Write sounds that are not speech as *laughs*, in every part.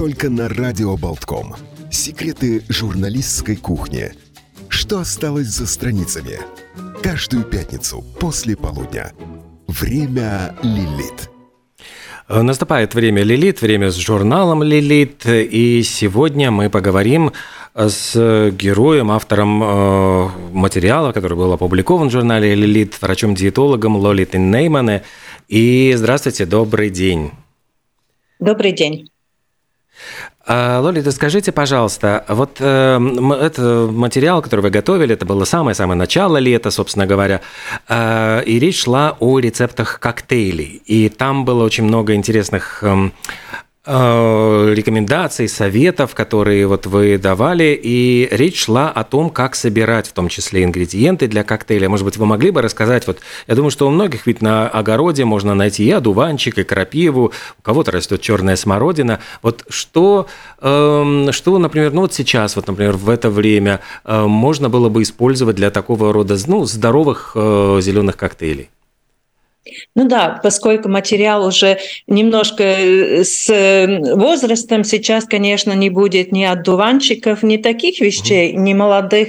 только на Радио Болтком. Секреты журналистской кухни. Что осталось за страницами? Каждую пятницу после полудня. Время Лилит. Наступает время Лилит, время с журналом Лилит, и сегодня мы поговорим с героем, автором э, материала, который был опубликован в журнале Лилит, врачом-диетологом Лолитой Неймане. И здравствуйте, добрый день. Добрый день. А, Лолита, скажите, пожалуйста, вот э, это материал, который вы готовили, это было самое-самое начало лета, собственно говоря, э, и речь шла о рецептах коктейлей. И там было очень много интересных э, рекомендаций, советов, которые вот вы давали, и речь шла о том, как собирать в том числе ингредиенты для коктейля. Может быть, вы могли бы рассказать, вот я думаю, что у многих ведь на огороде можно найти и одуванчик, и крапиву, у кого-то растет черная смородина. Вот что, э, что, например, ну вот сейчас, вот, например, в это время э, можно было бы использовать для такого рода ну, здоровых э, зеленых коктейлей? Ну да, поскольку материал уже немножко э, с э, возрастом, сейчас, конечно, не будет ни отдуванчиков, ни таких вещей, ни молодых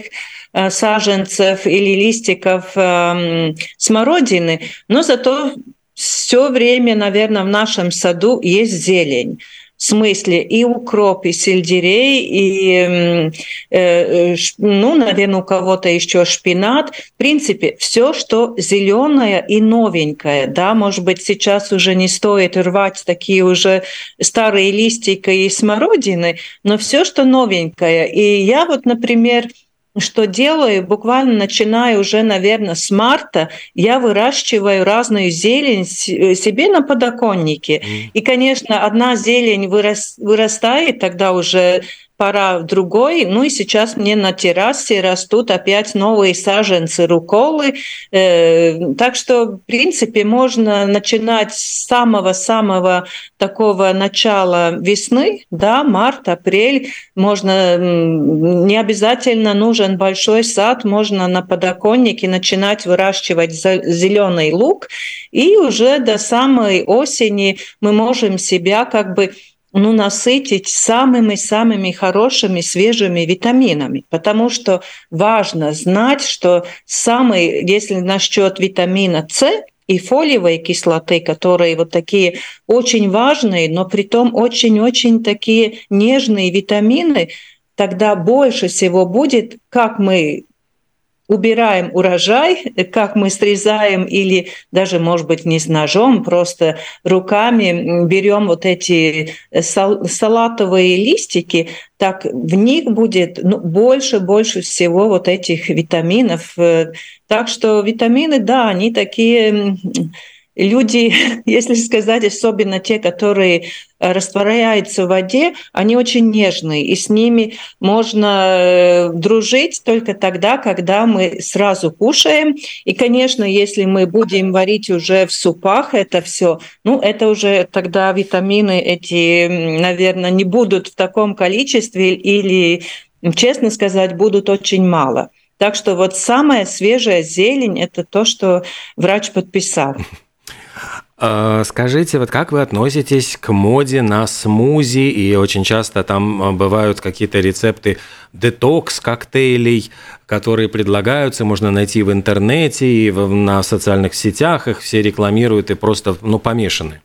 э, саженцев или листиков э, смородины, но зато все время, наверное, в нашем саду есть зелень смысле и укроп, и сельдерей, и, э, ну, наверное, у кого-то еще шпинат. В принципе, все, что зеленое и новенькое, да, может быть, сейчас уже не стоит рвать такие уже старые листики и смородины, но все, что новенькое. И я вот, например, что делаю, буквально начиная уже, наверное, с марта, я выращиваю разную зелень э, себе на подоконнике. И, конечно, одна зелень вырастает, тогда уже пора в другой. Ну и сейчас мне на террасе растут опять новые саженцы руколы. Э, так что, в принципе, можно начинать с самого-самого такого начала весны, да, март, апрель. Можно, не обязательно нужен большой сад, можно на подоконнике начинать выращивать зеленый лук. И уже до самой осени мы можем себя как бы ну, насытить самыми-самыми хорошими свежими витаминами, потому что важно знать, что самый, если насчет витамина С, и фолиевой кислоты, которые вот такие очень важные, но при том очень-очень такие нежные витамины, тогда больше всего будет, как мы убираем урожай, как мы срезаем или даже, может быть, не с ножом, просто руками берем вот эти э, салатовые листики, так в них будет ну, больше, больше всего вот этих витаминов. Э, так что витамины, да, они такие люди, *laughs* если сказать, особенно те, которые э, растворяются в воде, они очень нежные, и с ними можно э, дружить только тогда, когда мы сразу кушаем. И, конечно, если мы будем варить уже в супах это все, ну, это уже тогда витамины эти, наверное, не будут в таком количестве или, честно сказать, будут очень мало. Так что вот самая свежая зелень – это то, что врач подписал. А, скажите, вот как вы относитесь к моде на смузи? И очень часто там а, бывают какие-то рецепты детокс-коктейлей, которые предлагаются, можно найти в интернете и на социальных сетях, их все рекламируют и просто ну, помешаны.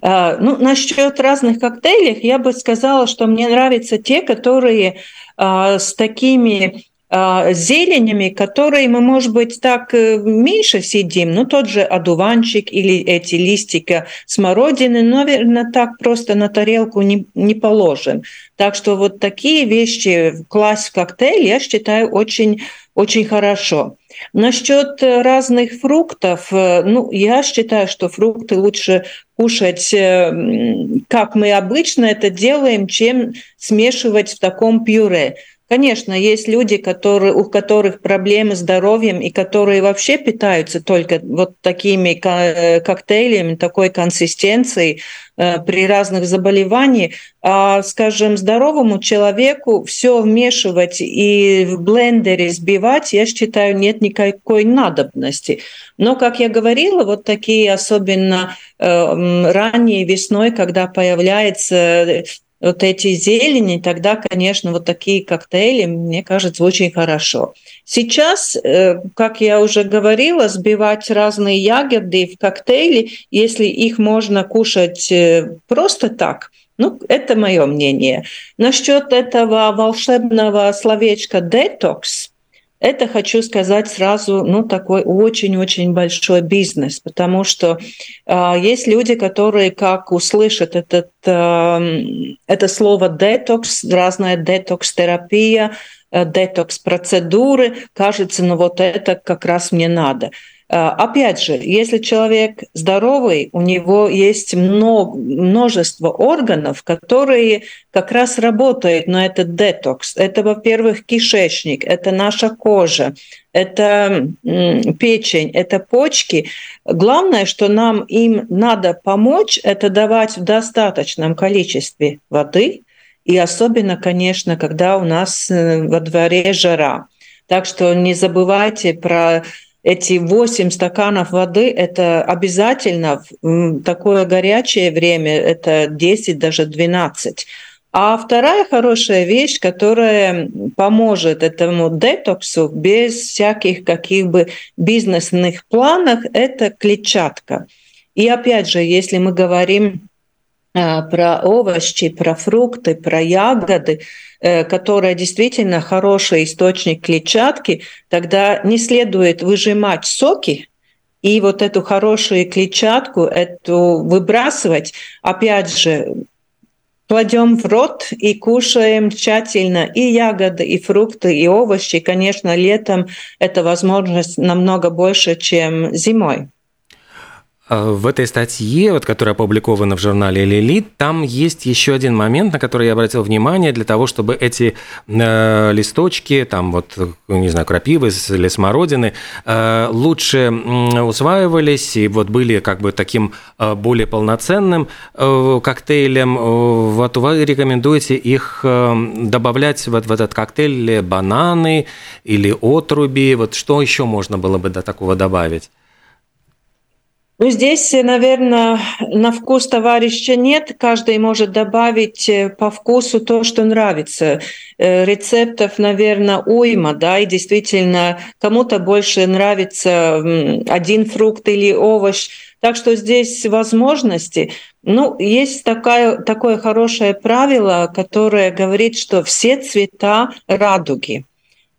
А, ну, насчет разных коктейлей я бы сказала, что мне нравятся те, которые с такими зеленями, которые мы, может быть, так э, меньше сидим, ну, тот же одуванчик или эти листики смородины, наверное, так просто на тарелку не, не положим. Так что вот такие вещи класть в коктейль, я считаю, очень, очень хорошо. Насчет разных фруктов, э, ну, я считаю, что фрукты лучше кушать, э, как мы обычно это делаем, чем смешивать в таком пюре. Конечно, есть люди, которые, у которых проблемы с здоровьем и которые вообще питаются только вот такими э, коктейлями, такой консистенцией э, при разных заболеваниях. А, скажем, здоровому человеку все вмешивать и в блендере сбивать, я считаю, нет никакой надобности. Но, как я говорила, вот такие особенно э, ранней весной, когда появляется вот эти зелени, тогда, конечно, вот такие коктейли, мне кажется, очень хорошо. Сейчас, э, как я уже говорила, сбивать разные ягоды в коктейли, если их можно кушать э, просто так, ну, это мое мнение. Насчет этого волшебного словечка «детокс», это, хочу сказать сразу, ну, такой очень-очень большой бизнес, потому что э, есть люди, которые, как услышат этот, э, это слово детокс, разная детокс-терапия, э, детокс-процедуры, кажется, ну вот это как раз мне надо. Э, опять же, если человек здоровый, у него есть много, множество органов, которые как раз работают на этот детокс. Это, во-первых, кишечник, это наша кожа, это печень, это почки. Главное, что нам им надо помочь, это давать в достаточном количестве воды, и особенно, конечно, когда у нас э, во дворе жара. Так что не забывайте про эти 8 стаканов воды – это обязательно в такое горячее время, это 10, даже 12. А вторая хорошая вещь, которая поможет этому детоксу без всяких каких бы бизнесных планов, это клетчатка. И опять же, если мы говорим про овощи, про фрукты, про ягоды, э, которые действительно хороший источник клетчатки, тогда не следует выжимать соки и вот эту хорошую клетчатку, эту выбрасывать. Опять же, кладем в рот и кушаем тщательно и ягоды, и фрукты, и овощи. Конечно, летом эта возможность намного больше, чем зимой. А, в этой статье, вот, которая опубликована в журнале «Лилит», там есть еще один момент, на который я обратил внимание, для того, чтобы эти э, листочки, там вот, не знаю, крапивы или смородины, э, лучше усваивались и вот были как бы таким э, более полноценным э, коктейлем. Вот вы рекомендуете их э, добавлять вот в этот коктейль бананы или отруби? Вот что еще можно было бы до такого добавить? Ну, здесь, наверное, на вкус товарища нет. Каждый может добавить э, по вкусу то, что нравится. Э, рецептов, наверное, уйма, да, и действительно кому-то больше нравится один фрукт или овощ. Так что здесь возможности. Ну, есть такая, такое хорошее правило, которое говорит, что все цвета радуги.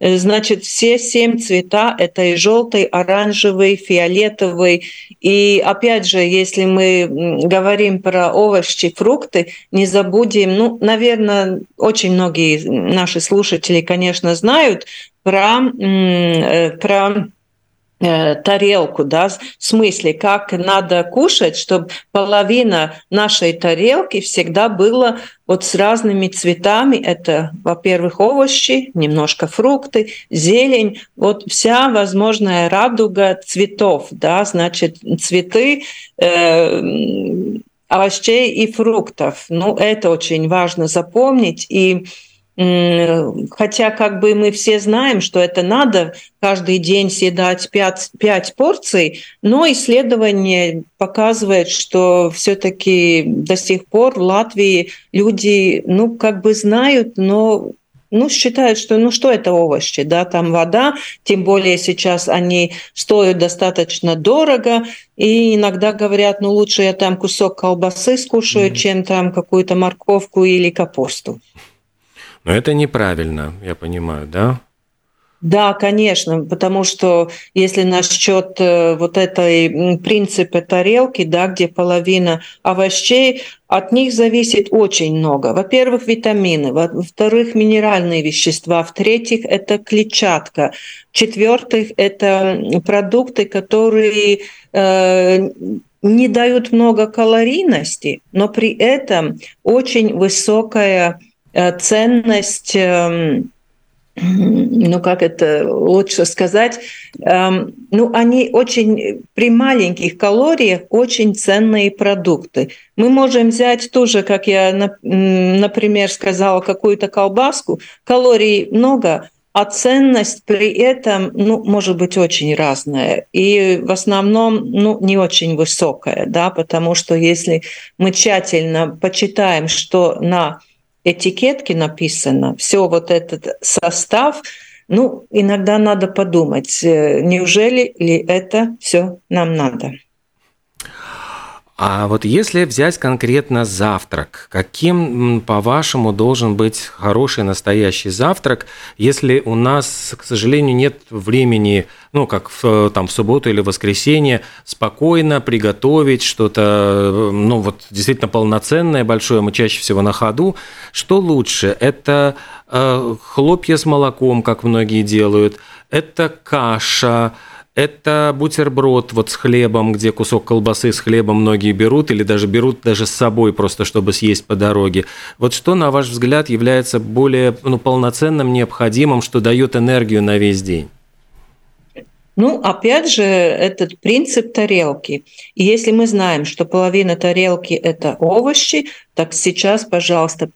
Э, значит, все семь цвета – это и желтый, оранжевый, фиолетовый. И опять же, если мы говорим про овощи, фрукты, не забудем, ну, наверное, очень многие наши слушатели, конечно, знают про, э, про тарелку, да, в смысле, как надо кушать, чтобы половина нашей тарелки всегда была вот с разными цветами. Это, во-первых, овощи, немножко фрукты, зелень, вот вся возможная радуга цветов, да, значит, цветы, э, овощей и фруктов. Ну, это очень важно запомнить. И Хотя как бы мы все знаем, что это надо каждый день съедать 5, 5 порций, но исследование показывает, что все-таки до сих пор в Латвии люди, ну, как бы знают, но ну, считают, что ну что это овощи, да, там вода, тем более сейчас они стоят достаточно дорого, и иногда говорят, ну лучше я там кусок колбасы скушаю, mm-hmm. чем там какую-то морковку или капусту. Но это неправильно, я понимаю, да? Да, конечно, потому что если насчет э, вот этой принципа тарелки, да, где половина овощей, от них зависит очень много. Во-первых, витамины, во-вторых, минеральные вещества, в-третьих, это клетчатка, в-четвертых, это продукты, которые э, не дают много калорийности, но при этом очень высокая ценность эм, ну как это лучше сказать, эм, ну они очень при маленьких калориях очень ценные продукты. Мы можем взять тоже, как я, например, сказала, какую-то колбаску, калорий много, а ценность при этом, ну, может быть очень разная. И в основном, ну, не очень высокая, да, потому что если мы тщательно почитаем, что на этикетке написано, все вот этот состав, ну, иногда надо подумать, э, неужели ли это все нам надо? А вот если взять конкретно завтрак, каким, по-вашему, должен быть хороший настоящий завтрак, если у нас, к сожалению, нет времени, ну, как в, там, в субботу или воскресенье, спокойно приготовить что-то, ну, вот действительно полноценное, большое, мы чаще всего на ходу. Что лучше? Это э, хлопья с молоком, как многие делают, это каша, это бутерброд вот с хлебом, где кусок колбасы с хлебом многие берут или даже берут даже с собой просто, чтобы съесть по дороге. Вот что, на ваш взгляд, является более ну, полноценным, необходимым, что дает энергию на весь день? Ну, опять же, этот принцип тарелки. И если мы знаем, что половина тарелки – это овощи, так сейчас, пожалуйста,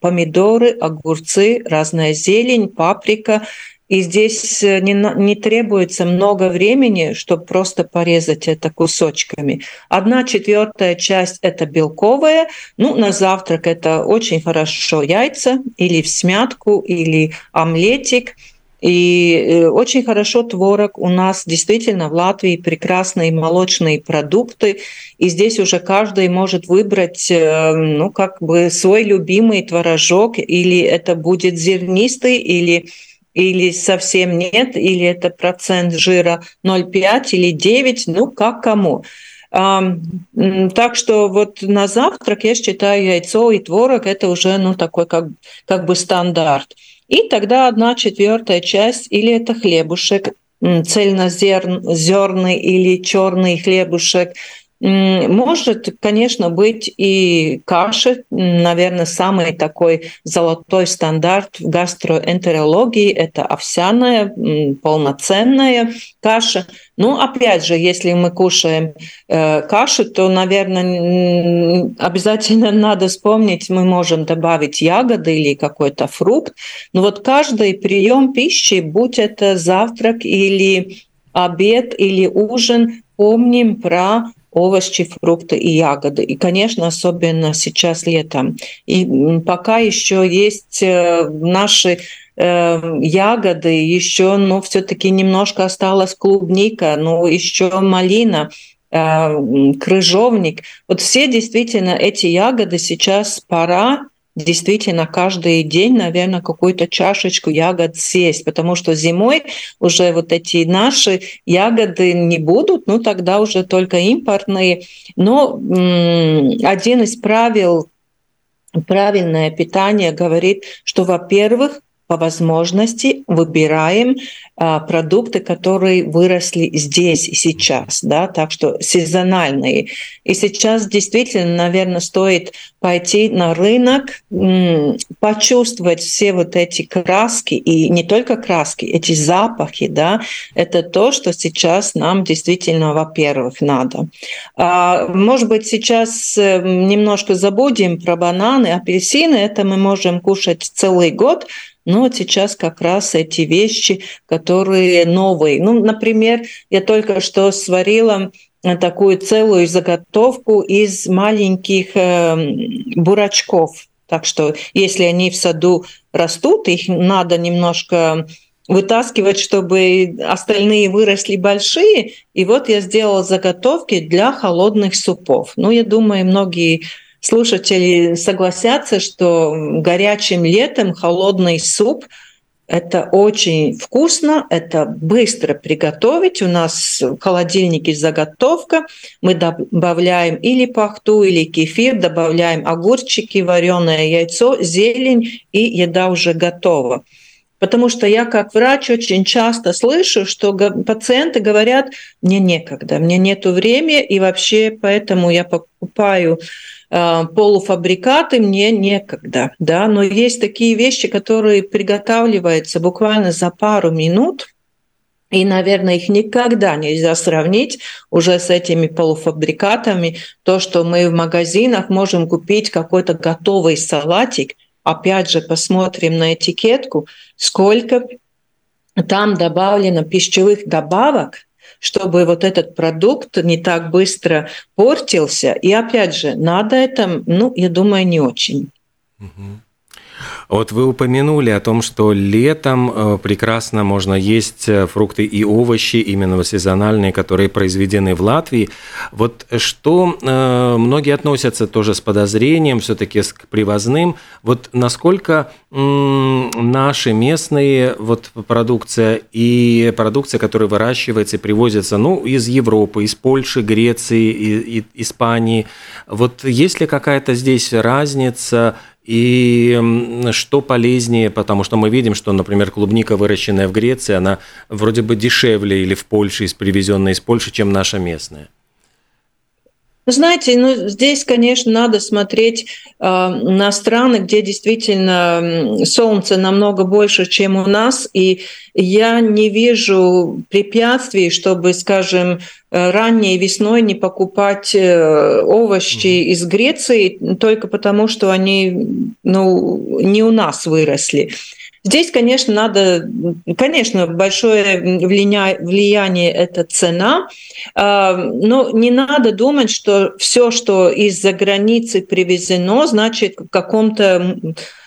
помидоры, огурцы, разная зелень, паприка – и здесь э, не, не требуется много времени, чтобы просто порезать это кусочками. Одна четвертая часть это белковая. Ну, на завтрак это очень хорошо яйца или в смятку, или омлетик. И э, очень хорошо творог. У нас действительно в Латвии прекрасные молочные продукты. И здесь уже каждый может выбрать э, ну, как бы свой любимый творожок. Или это будет зернистый, или или совсем нет, или это процент жира 0,5 или 9, ну как кому. Так что вот на завтрак я считаю яйцо и творог это уже ну такой как, как бы стандарт. И тогда одна четвертая часть или это хлебушек цельнозерный или черный хлебушек может, конечно, быть и каша, наверное, самый такой золотой стандарт в гастроэнтерологии – это овсяная, полноценная каша. Ну, опять же, если мы кушаем э, кашу, то, наверное, обязательно *laughs* надо вспомнить, мы можем добавить ягоды или какой-то фрукт. Но вот каждый прием пищи, будь это завтрак или обед или ужин, помним про овощи, фрукты и ягоды. И, конечно, особенно сейчас летом. И пока еще есть э, наши э, ягоды, еще, ну, все-таки немножко осталась клубника, ну, еще малина, э, крыжовник. Вот все действительно эти ягоды сейчас пора действительно каждый день, наверное, какую-то чашечку ягод съесть, потому что зимой уже вот эти наши ягоды не будут, ну тогда уже только импортные. Но один из правил правильное питание говорит, что, во-первых, по возможности выбираем а, продукты, которые выросли здесь и сейчас, да, так что сезональные. И сейчас действительно, наверное, стоит пойти на рынок, почувствовать все вот эти краски, и не только краски, эти запахи, да, это то, что сейчас нам действительно, во-первых, надо. А, может быть, сейчас э, немножко забудем про бананы, апельсины, это мы можем кушать целый год, но сейчас как раз эти вещи, которые новые. Ну, например, я только что сварила такую целую заготовку из маленьких э, бурачков. Так что если они в саду растут, их надо немножко вытаскивать, чтобы остальные выросли большие. И вот я сделала заготовки для холодных супов. Ну, я думаю, многие слушатели согласятся, что горячим летом холодный суп это очень вкусно, это быстро приготовить. У нас в холодильнике заготовка. Мы добавляем или пахту, или кефир, добавляем огурчики, вареное яйцо, зелень, и еда уже готова. Потому что я как врач очень часто слышу, что пациенты говорят, мне некогда, мне нету времени, и вообще поэтому я покупаю полуфабрикаты мне некогда, да, но есть такие вещи, которые приготавливаются буквально за пару минут, и, наверное, их никогда нельзя сравнить уже с этими полуфабрикатами. То, что мы в магазинах можем купить какой-то готовый салатик, опять же, посмотрим на этикетку, сколько там добавлено пищевых добавок, чтобы вот этот продукт не так быстро портился. И опять же, надо это, ну, я думаю, не очень. Вот вы упомянули о том, что летом э, прекрасно можно есть э, фрукты и овощи, именно сезональные, которые произведены в Латвии. Вот что э, многие относятся тоже с подозрением все-таки к привозным. Вот насколько наши местные вот продукция и продукция, которая выращивается и привозится, ну, из Европы, из Польши, Греции, и, и, Испании. Вот есть ли какая-то здесь разница и что полезнее, потому что мы видим, что, например, клубника, выращенная в Греции, она вроде бы дешевле или в Польше, привезенная из Польши, чем наша местная. Знаете, ну здесь, конечно, надо смотреть э, на страны, где действительно солнце намного больше, чем у нас, и я не вижу препятствий, чтобы, скажем, э, ранней весной не покупать э, овощи mm-hmm. из Греции только потому, что они ну, не у нас выросли. Здесь, конечно, надо, конечно, большое влияние – это цена, а, но не надо думать, что все, что из-за границы привезено, значит, в каком-то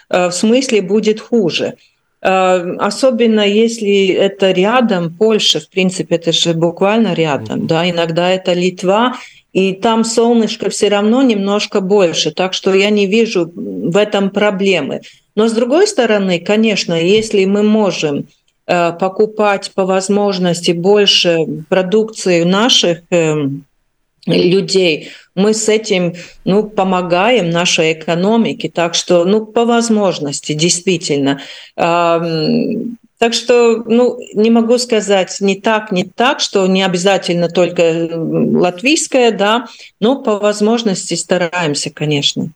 а, смысле будет хуже. А, особенно если это рядом, Польша, в принципе, это же буквально рядом, да, иногда это Литва, и там солнышко все равно немножко больше, так что я не вижу в этом проблемы. Но с другой стороны, конечно, если мы можем э, покупать по возможности больше продукции наших эм, людей, мы с этим ну, помогаем нашей экономике. Так что, ну, по возможности, действительно. Так что, ну, не могу сказать не так, не так, что не обязательно только латвийское, да, но по возможности стараемся, конечно.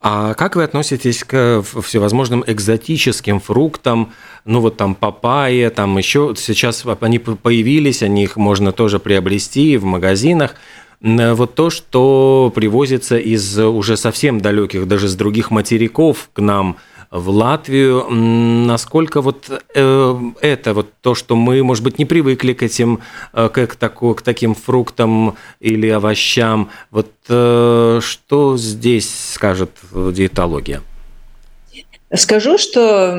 А как вы относитесь к всевозможным экзотическим фруктам, ну вот там папайя, там еще сейчас они появились, они их можно тоже приобрести в магазинах. Вот то, что привозится из уже совсем далеких, даже с других материков к нам – в Латвию. Насколько вот э, это вот то, что мы, может быть, не привыкли к этим, э, к, таку, к таким фруктам или овощам, вот э, что здесь скажет диетология? Скажу, что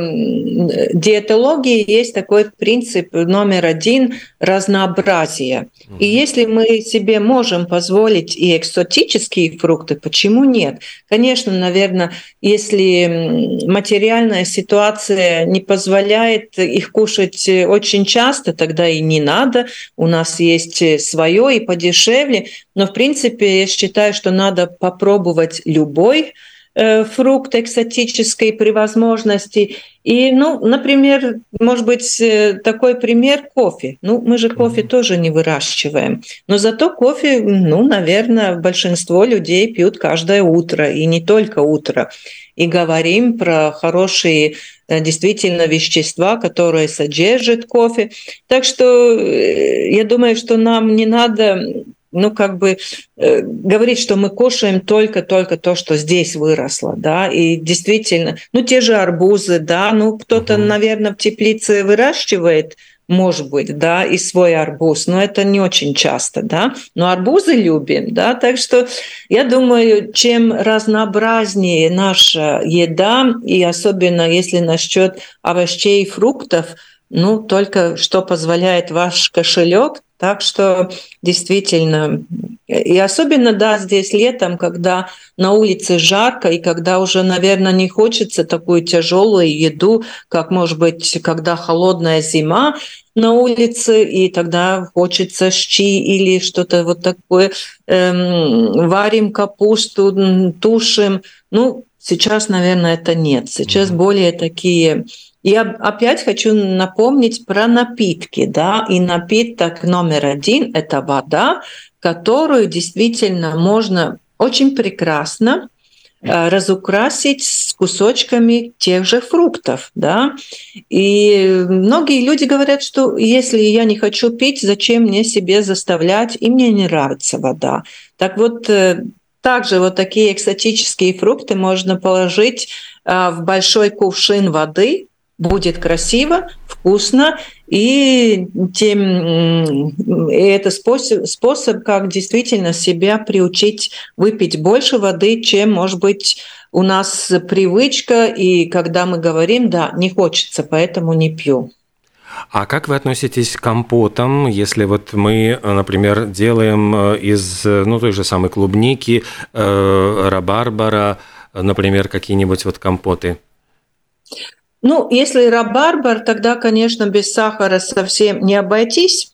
диетологии есть такой принцип номер один – разнообразие. И если мы себе можем позволить и экзотические фрукты, почему нет? Конечно, наверное, если материальная ситуация не позволяет их кушать очень часто, тогда и не надо. У нас есть свое и подешевле. Но, в принципе, я считаю, что надо попробовать любой фрукт экзотический при возможности. И, ну, например, может быть, э, такой пример кофе. Ну, мы же кофе mm-hmm. тоже не выращиваем. Но зато кофе, ну, наверное, большинство людей пьют каждое утро, и не только утро. И говорим про хорошие э, действительно вещества, которые содержат кофе. Так что я думаю, что нам не надо ну, как бы э, говорить, что мы кушаем только-только то, что здесь выросло, да, и действительно, ну, те же арбузы, да, ну, кто-то, угу. наверное, в теплице выращивает, может быть, да, и свой арбуз, но это не очень часто, да, но арбузы любим, да, так что я думаю, чем разнообразнее наша еда, и особенно если насчет овощей и фруктов, ну, только что позволяет ваш кошелек, так что действительно, и особенно, да, здесь летом, когда на улице жарко, и когда уже, наверное, не хочется такую тяжелую еду, как, может быть, когда холодная зима на улице, и тогда хочется щи или что-то вот такое, эм, варим капусту, тушим. Ну, сейчас, наверное, это нет. Сейчас более такие я опять хочу напомнить про напитки, да, и напиток номер один – это вода, которую действительно можно очень прекрасно Э, разукрасить с кусочками тех же фруктов. Да? И многие люди говорят, что если я не хочу пить, зачем мне себе заставлять, и мне не нравится вода. Так вот, э, также вот такие экзотические фрукты можно положить э, в большой кувшин воды, будет красиво, вкусно, и тем и это способ, способ, как действительно себя приучить выпить больше воды, чем, может быть, у нас привычка, и когда мы говорим, да, не хочется, поэтому не пью. А как вы относитесь к компотам, если вот мы, например, делаем э, из ну, той же самой клубники, э, рабарбара, например, какие-нибудь вот компоты? Ну, если рабарбар, тогда, конечно, без сахара совсем не обойтись.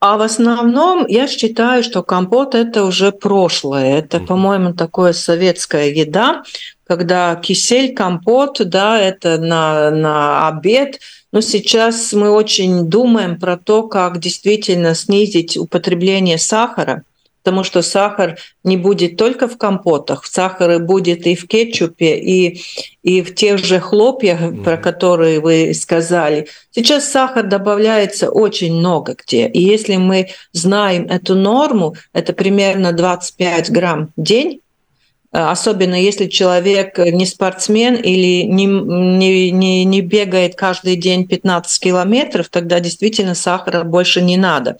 А в основном я считаю, что компот это уже прошлое. Это, по-моему, такое советская еда, когда кисель, компот, да, это на, на обед. Но сейчас мы очень думаем про то, как действительно снизить употребление сахара потому что сахар не будет только в компотах, сахар будет и в кетчупе, и, и в тех же хлопьях, mm-hmm. про которые вы сказали. Сейчас сахар добавляется очень много где. И если мы знаем эту норму, это примерно 25 грамм в день, особенно если человек не спортсмен или не, не, не, не бегает каждый день 15 километров, тогда действительно сахара больше не надо.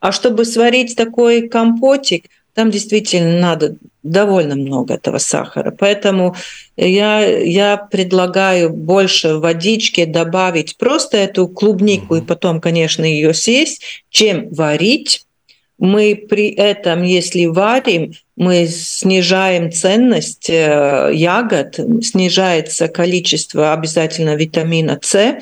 А чтобы сварить такой компотик, там действительно надо довольно много этого сахара. Поэтому я, я предлагаю больше водички добавить просто эту клубнику и потом, конечно, ее съесть, чем варить. Мы при этом, если варим, мы снижаем ценность э, ягод, снижается количество обязательно витамина С.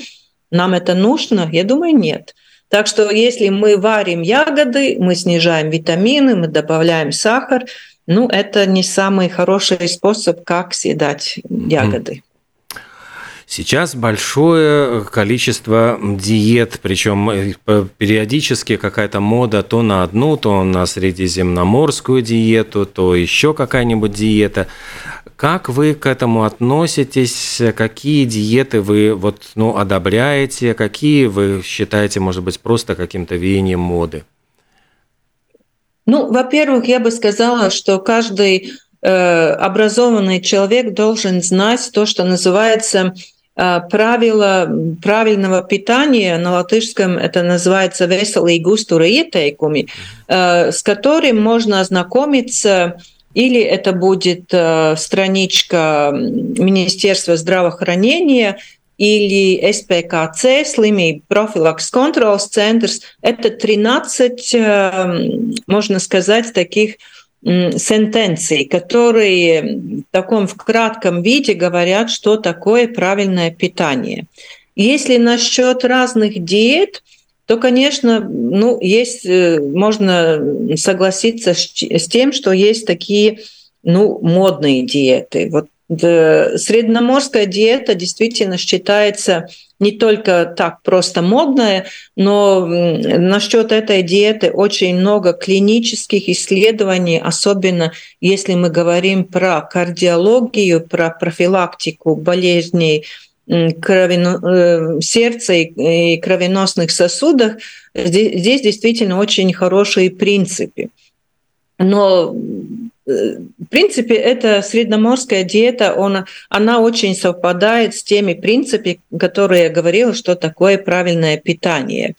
Нам это нужно? Я думаю, нет. Так что если мы варим ягоды, мы снижаем витамины, мы добавляем сахар, ну, это не самый хороший способ, как съедать ягоды. Сейчас большое количество диет, причем э, периодически какая-то мода то на одну, то на средиземноморскую диету, то еще какая-нибудь диета. Как вы к этому относитесь? Какие диеты вы вот, ну, одобряете? Какие вы считаете, может быть, просто каким-то веянием моды? Ну, во-первых, я бы сказала, что каждый э, образованный человек должен знать то, что называется правила правильного питания. На латышском это называется «veselīgi uztura ieteikumi», э, с которым можно ознакомиться или это будет э, страничка Министерства здравоохранения, или СПКЦ, слимību профилакс контролс центрс. Это 13, э, можно сказать, таких сентенций, которые в таком в кратком виде говорят, что такое правильное питание. Если насчет разных диет, то, конечно, ну, есть, э, можно согласиться с тем, что есть такие ну, модные диеты. Вот средноморская диета действительно считается не только так просто модная, но насчет этой диеты очень много клинических исследований, особенно если мы говорим про кардиологию, про профилактику болезней кровено... Э, сердца и кровеносных сосудах, здесь, здесь действительно очень хорошие принципы. Но в принципе, эта средноморская диета, он, она очень совпадает с теми принципами, которые я говорила, что такое правильное питание.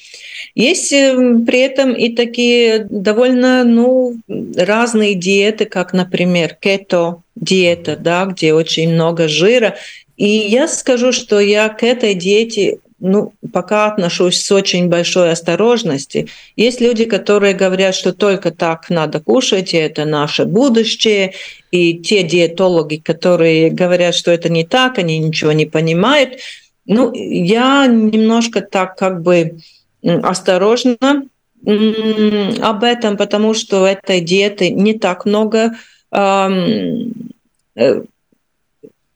Есть э, при этом и такие довольно ну, разные диеты, как, например, кето-диета, да, где очень много жира, и я скажу, что я к этой диете ну, пока отношусь с очень большой осторожностью. Есть люди, которые говорят, что только так надо кушать, и это наше будущее. И те диетологи, которые говорят, что это не так, они ничего не понимают. Ну, я немножко так как бы осторожно об этом, потому что этой диеты не так много э,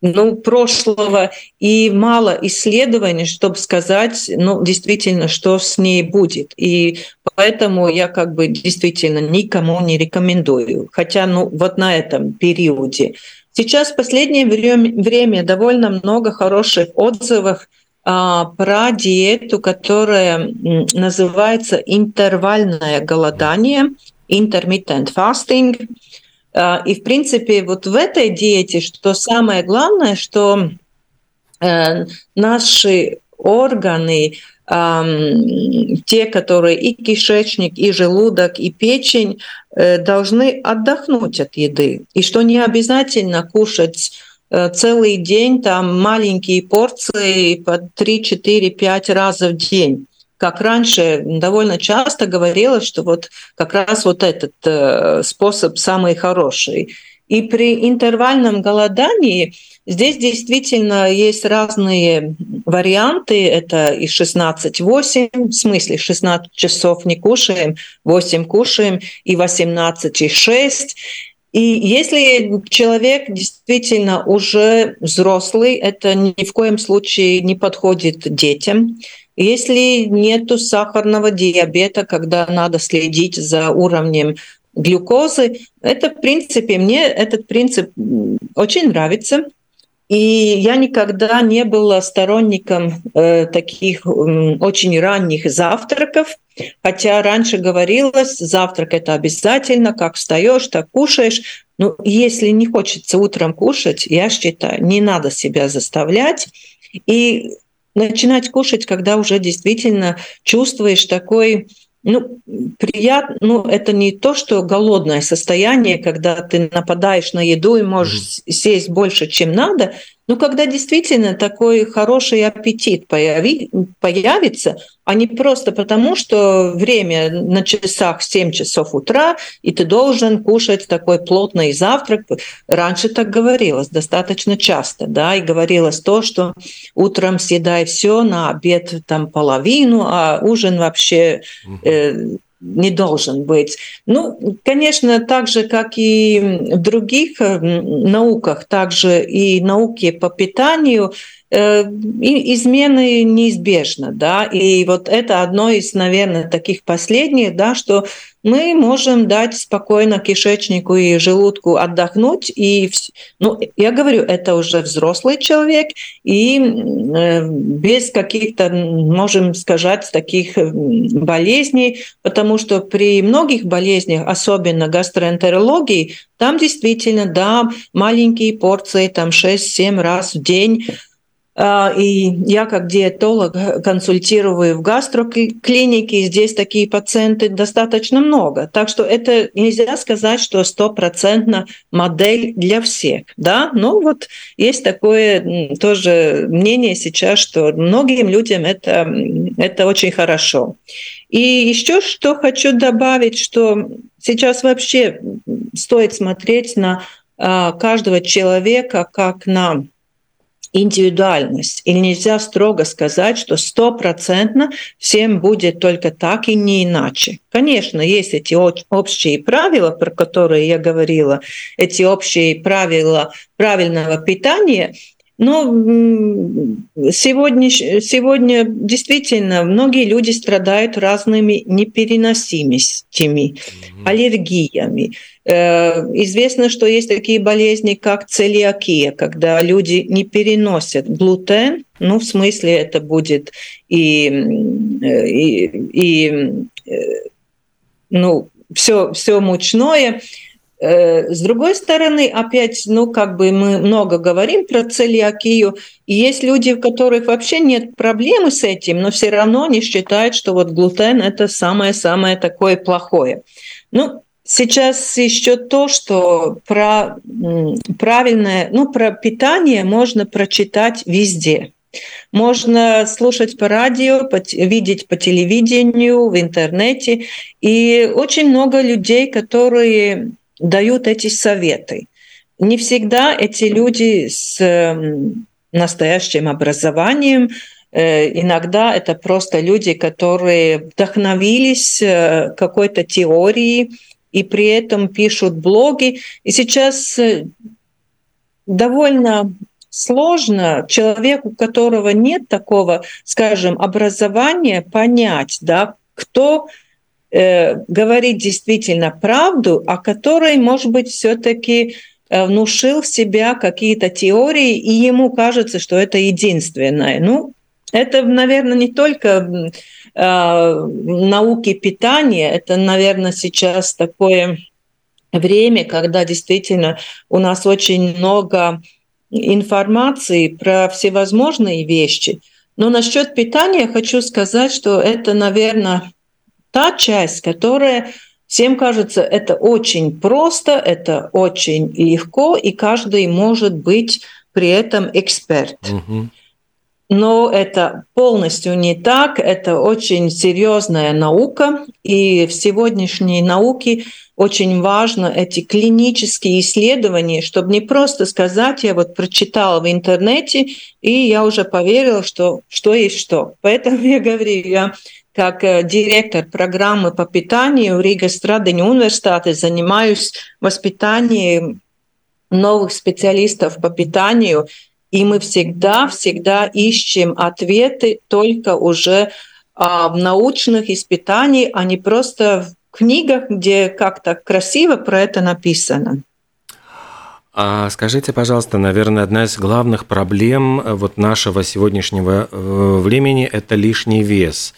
ну, прошлого и мало исследований, чтобы сказать, ну, действительно, что с ней будет. И поэтому я как бы действительно никому не рекомендую. Хотя, ну, вот на этом периоде. Сейчас в последнее время довольно много хороших отзывов а, про диету, которая называется интервальное голодание, intermittent fasting. А, и, в принципе, вот в этой диете, что самое главное, что э, наши органы, те, которые и кишечник, и желудок, и печень, э, должны отдохнуть от еды. И что не обязательно кушать э, целый день, там маленькие порции по 3, 4, 5 раз в день как раньше довольно часто говорилось, что вот как раз вот этот э, способ самый хороший. И при интервальном голодании здесь действительно есть разные варианты. Это и 16-8, в смысле 16 часов не кушаем, 8 кушаем, и 18 и 6. И если человек действительно уже взрослый, это ни в коем случае не подходит детям. Если нет сахарного диабета, когда надо следить за уровнем глюкозы, это, в принципе, мне этот принцип очень нравится. И я никогда не была сторонником э, таких э, очень ранних завтраков, хотя раньше говорилось, завтрак это обязательно, как встаешь, так кушаешь. Но если не хочется утром кушать, я считаю, не надо себя заставлять. И начинать кушать, когда уже действительно чувствуешь такой ну, приятно, ну, это не то, что голодное состояние, когда ты нападаешь на еду и можешь mm-hmm. сесть больше, чем надо, ну, когда действительно такой хороший аппетит появи, появится, а не просто потому, что время на часах 7 часов утра, и ты должен кушать такой плотный завтрак. Раньше так говорилось достаточно часто, да, и говорилось то, что утром съедай все, на обед там половину, а ужин вообще э, не должен быть. Ну, конечно, так же, как и в других э, науках, также и науки по питанию, э, измены неизбежны, да, и вот это одно из, наверное, таких последних, да, что мы можем дать спокойно кишечнику и желудку отдохнуть. И, ну, я говорю, это уже взрослый человек, и э, без каких-то, можем сказать, таких болезней, потому что при многих болезнях, особенно гастроэнтерологии, там действительно, да, маленькие порции, там 6-7 раз в день, и я как диетолог консультирую в гастроклинике, и здесь такие пациенты достаточно много. Так что это нельзя сказать, что стопроцентно модель для всех. Да? Но вот есть такое тоже мнение сейчас, что многим людям это, это очень хорошо. И еще что хочу добавить, что сейчас вообще стоит смотреть на а, каждого человека как на индивидуальность. И нельзя строго сказать, что стопроцентно всем будет только так и не иначе. Конечно, есть эти общие правила, про которые я говорила, эти общие правила правильного питания, но сегодня, сегодня действительно многие люди страдают разными непереносимостями, mm-hmm. аллергиями. Э, известно, что есть такие болезни, как целиакия, когда люди не переносят глутен, ну, в смысле, это будет и, и, и э, ну, все, все мучное, Э, с другой стороны, опять, ну, как бы мы много говорим про целиакию, и есть люди, у которых вообще нет проблемы с этим, но все равно не считают, что вот глутен – это самое-самое такое плохое. Ну, Сейчас еще то, что про правильное, ну, про питание можно прочитать везде. Можно слушать по радио, видеть по телевидению, в интернете. И очень много людей, которые дают эти советы. Не всегда эти люди с настоящим образованием, э, иногда это просто люди, которые вдохновились э, какой-то теорией и при этом пишут блоги. И сейчас э, довольно сложно человеку, у которого нет такого, скажем, образования, понять, да, кто э, говорит действительно правду, а который, может быть, все-таки э, внушил в себя какие-то теории, и ему кажется, что это единственное. Ну, это, наверное, не только э, науки питания, это, наверное, сейчас такое время, когда действительно у нас очень много информации про всевозможные вещи. Но насчет питания хочу сказать, что это, наверное, та часть, которая всем кажется, это очень просто, это очень легко, и каждый может быть при этом эксперт. Угу. Но это полностью не так, это очень серьезная наука, и в сегодняшней науке очень важно эти клинические исследования, чтобы не просто сказать, я вот прочитала в интернете, и я уже поверила, что что есть что. Поэтому я говорю, я как э, директор программы по питанию Рига Страдания университета занимаюсь воспитанием новых специалистов по питанию, и мы всегда, всегда ищем ответы только уже а, в научных испытаниях, а не просто в книгах, где как-то красиво про это написано. А скажите, пожалуйста, наверное, одна из главных проблем э, вот нашего сегодняшнего э, времени – это лишний вес.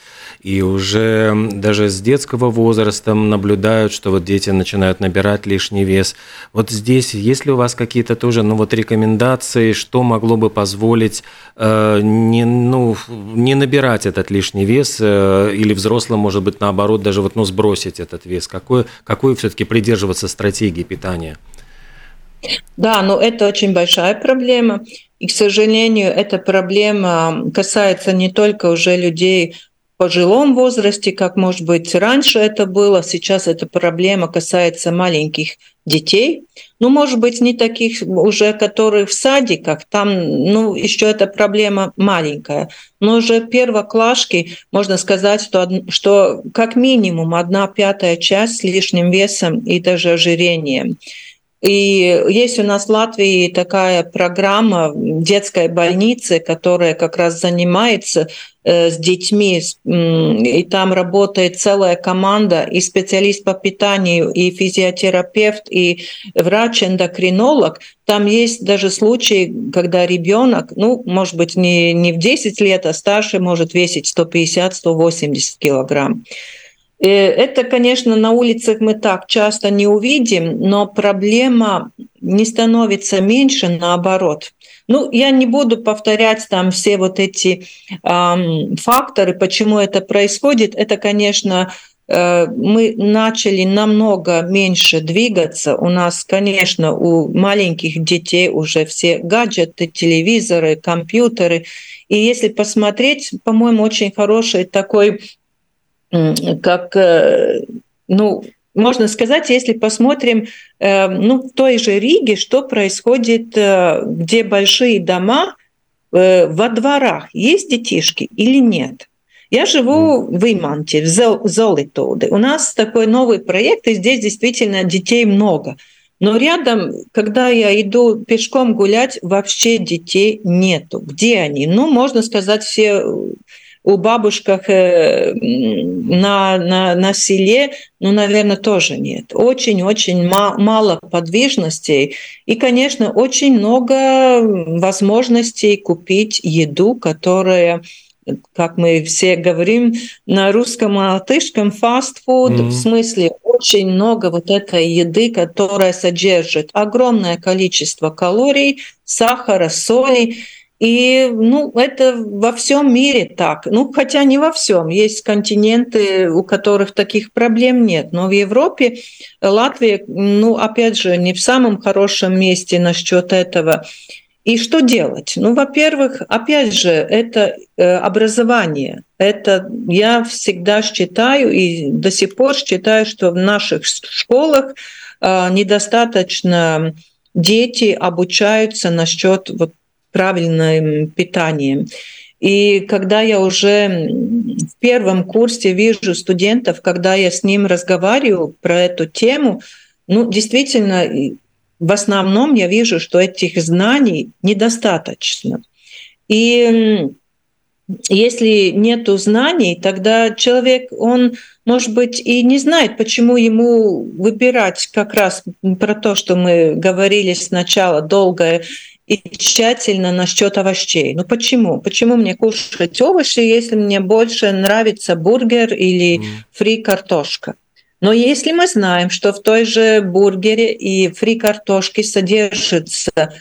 И уже даже с детского возраста наблюдают, что вот дети начинают набирать лишний вес. Вот здесь есть ли у вас какие-то тоже ну, вот рекомендации, что могло бы позволить э, не, ну, не набирать этот лишний вес, э, или взрослым, может быть, наоборот, даже вот, ну, сбросить этот вес? Какой, какой все-таки придерживаться стратегии питания? Да, но это очень большая проблема. И, к сожалению, эта проблема касается не только уже людей пожилом возрасте, как, может быть, раньше это было. Сейчас эта проблема касается маленьких детей. Ну, может быть, не таких уже, которые в садиках, там, ну, еще эта проблема маленькая. Но уже первоклашки, можно сказать, что, что как минимум одна пятая часть с лишним весом и даже ожирением. И есть у нас в Латвии такая программа детской больницы, которая как раз занимается э, с детьми, и там работает целая команда, и специалист по питанию, и физиотерапевт, и врач-эндокринолог. Там есть даже случаи, когда ребенок, ну, может быть, не, не в 10 лет, а старше может весить 150-180 килограмм. Э, это, конечно, на улицах мы так часто не увидим, но проблема не становится меньше, наоборот. Ну, я не буду повторять там все вот эти э, факторы, почему это происходит. Это, конечно, э, мы начали намного меньше двигаться. У нас, конечно, у маленьких детей уже все гаджеты, телевизоры, компьютеры. И если посмотреть, по-моему, очень хороший такой как, э, ну, можно сказать, если посмотрим, э, ну, в той же Риге, что происходит, э, где большие дома, во дворах есть детишки или нет? Я живу в Иманте, в Золотоуде. У нас такой новый проект, и здесь действительно детей много. Но рядом, когда я иду пешком гулять, вообще детей нету. Где они? Ну, можно сказать, все у бабушках э, на, на, на селе, ну, наверное, тоже нет. Очень-очень мало подвижностей. И, конечно, очень много возможностей купить еду, которая как мы все говорим на русском и латышском, фастфуд, mm-hmm. в смысле очень много вот этой еды, которая содержит огромное количество калорий, сахара, соли. И ну, это во всем мире так. Ну, хотя не во всем. Есть континенты, у которых таких проблем нет. Но в Европе Латвия, ну, опять же, не в самом хорошем месте насчет этого. И что делать? Ну, во-первых, опять же, это э, образование. Это я всегда считаю и до сих пор считаю, что в наших школах э, недостаточно дети обучаются насчет вот правильным питанием. И когда я уже в первом курсе вижу студентов, когда я с ним разговариваю про эту тему, ну, действительно, в основном я вижу, что этих знаний недостаточно. И если нет знаний, тогда человек, он, может быть, и не знает, почему ему выбирать как раз про то, что мы говорили сначала, долгое и тщательно насчет овощей. Ну почему? Почему мне кушать овощи, если мне больше нравится бургер или фри картошка? Но если мы знаем, что в той же бургере и фри картошке содержится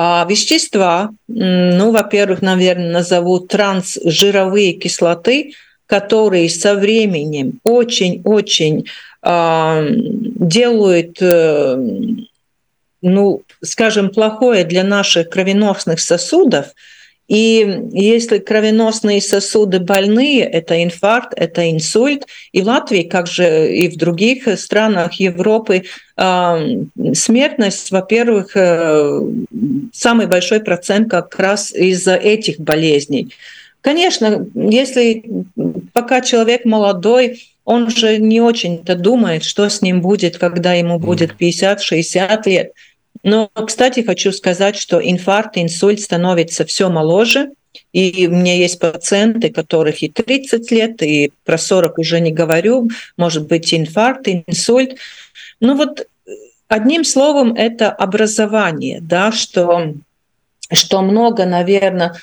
а вещества, ну, во-первых, наверное, назову трансжировые кислоты, которые со временем очень-очень э, делают, э, ну, скажем, плохое для наших кровеносных сосудов – и если кровеносные сосуды больные, это инфаркт, это инсульт. И в Латвии, как же и в других странах Европы, смертность, во-первых, э, самый большой процент как раз из-за этих болезней. Конечно, если пока человек молодой, он же не очень-то думает, что с ним будет, когда ему будет 50-60 лет. Но, кстати, хочу сказать, что инфаркт, инсульт становится все моложе. И у меня есть пациенты, которых и 30 лет, и про 40 уже не говорю, может быть инфаркт, инсульт. Ну вот одним словом, это образование, да, что, что много, наверное,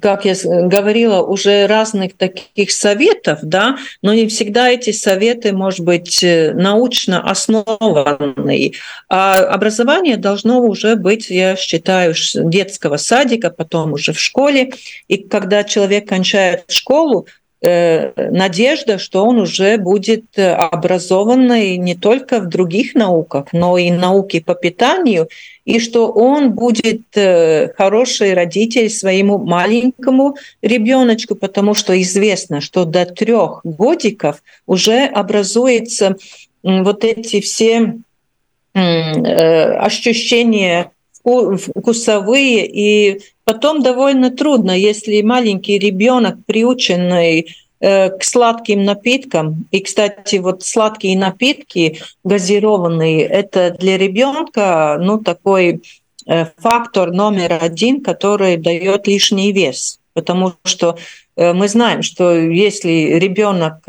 как я говорила, уже разных таких советов, да, но не всегда эти советы, может быть, э, научно основанные. А образование должно уже быть, я считаю, детского садика, потом уже в школе. И когда человек кончает школу, Э, надежда, что он уже будет э, образованный не только в других науках, но и науке по питанию, и что он будет э, хороший родитель своему маленькому ребеночку, потому что известно, что до трех годиков уже образуются вот эти все ощущения вкусовые. И Потом довольно трудно, если маленький ребенок, приученный э, к сладким напиткам. И, кстати, вот сладкие напитки газированные, это для ребенка, ну, такой э, фактор номер один, который дает лишний вес. Потому что э, мы знаем, что если ребенок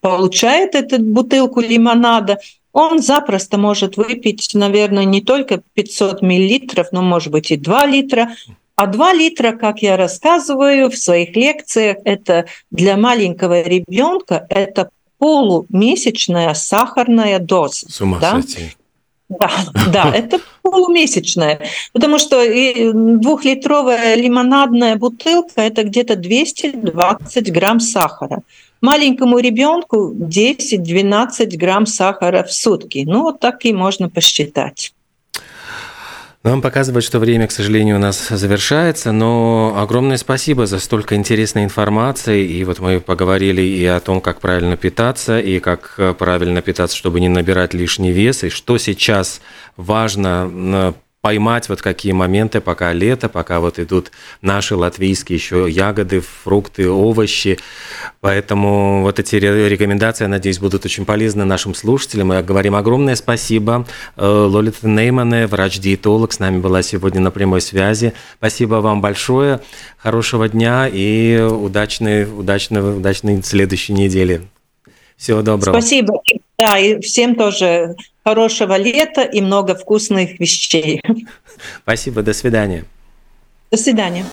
получает эту бутылку лимонада, он запросто может выпить, наверное, не только 500 миллилитров, но, может быть, и 2 литра, а 2 литра, как я рассказываю в своих лекциях, это для маленького ребенка это полумесячная сахарная доза. С ума да? сойти. Да, да, *laughs* это полумесячная, потому что двухлитровая лимонадная бутылка это где-то 220 грамм сахара. Маленькому ребенку 10-12 грамм сахара в сутки. Ну, вот так и можно посчитать. Нам показывает, что время, к сожалению, у нас завершается, но огромное спасибо за столько интересной информации. И вот мы поговорили и о том, как правильно питаться, и как э, правильно питаться, чтобы не набирать лишний вес, и что сейчас важно поймать вот какие моменты, пока лето, пока вот идут наши латвийские еще ягоды, фрукты, овощи. Поэтому вот эти рекомендации, я надеюсь, будут очень полезны нашим слушателям. Мы говорим огромное спасибо. Э, Лолита Неймане, врач-диетолог, с нами была сегодня на прямой связи. Спасибо вам большое. Хорошего дня и удачной, удачной, удачной следующей недели. Всего доброго. Спасибо. Да, и всем тоже хорошего лета и много вкусных вещей. Спасибо, до свидания. До свидания.